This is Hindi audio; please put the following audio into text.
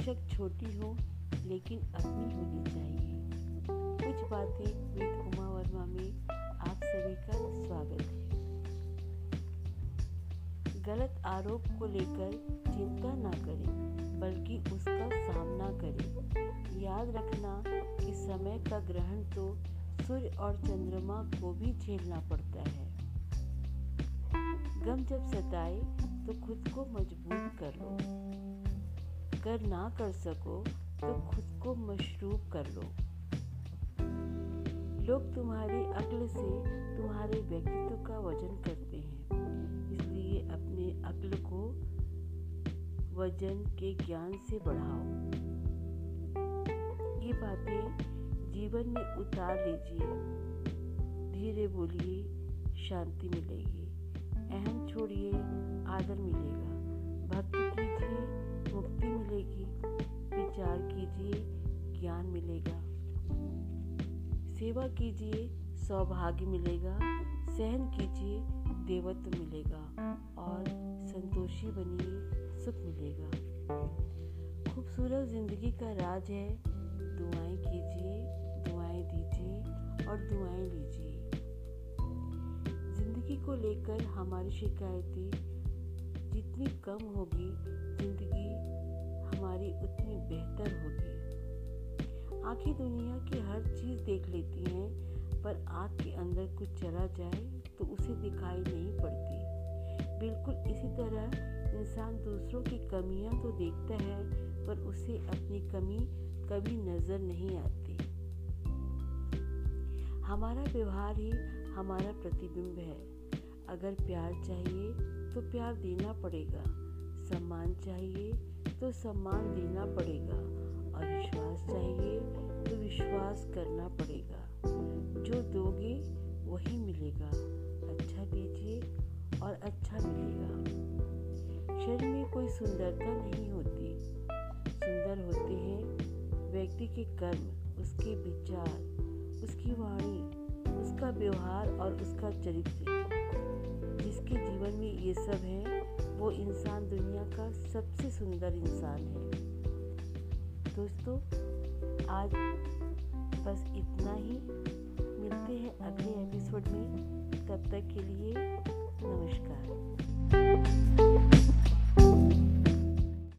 छोटी हो, लेकिन अपनी होनी चाहिए। कुछ बातें विद उमा वर्मा में आप सभी का स्वागत है। गलत आरोप को लेकर चिंता ना करें, बल्कि उसका सामना करें। याद रखना कि समय का ग्रहण तो सूर्य और चंद्रमा को भी झेलना पड़ता है। गम जब सताए तो खुद को मज़बूत कर कर ना कर सको तो खुद को मशरूब कर लो। लोग तुम्हारी अक्ल से तुम्हारे व्यक्तित्व का वज़न करते हैं। इसलिए अपने अक्ल को वज़न के ज्ञान से बढ़ाओ। ये बातें जीवन में उतार लीजिए। धीरे बोलिए, शांति मिलेगी। अहम छोड़िए, आदर ज्ञान मिलेगा। सेवा कीजिए, सौभाग्य मिलेगा। सहन कीजिए, देवत्व मिलेगा। और संतोषी बनिए, सुख मिलेगा। खूबसूरत ज़िंदगी का राज है। दुआएँ कीजिए, दुआएँ दीजिए और दुआएँ लीजिए। ज़िंदगी को लेकर हमारी शिकायतें जितनी कम होगी, ज़िंदगी हमारी उतनी बेहतर होगी। आँखें दुनिया की हर चीज़ देख लेती हैं, पर आँख के अंदर कुछ चला जाए तो उसे दिखाई नहीं पड़ती। बिल्कुल इसी तरह इंसान दूसरों की कमियाँ तो देखता है, पर उसे अपनी कमी कभी नज़र नहीं आती। हमारा व्यवहार ही हमारा प्रतिबिंब है। अगर प्यार चाहिए तो प्यार देना पड़ेगा, सम्मान चाहिए तो सम्मान देना पड़ेगा। विश्वास करना पड़ेगा। जो दोगे वही मिलेगा। अच्छा दीजिए और अच्छा मिलेगा। शरीर में कोई सुंदरता नहीं होती। सुंदर होते हैं व्यक्ति के कर्म, उसके विचार, उसकी वाणी, उसका व्यवहार और उसका चरित्र। जिसके जीवन में ये सब है, वो इंसान दुनिया का सबसे सुंदर इंसान है। दोस्तों, आज बस इतना ही। मिलते हैं अगले एपिसोड में। तब तक के लिए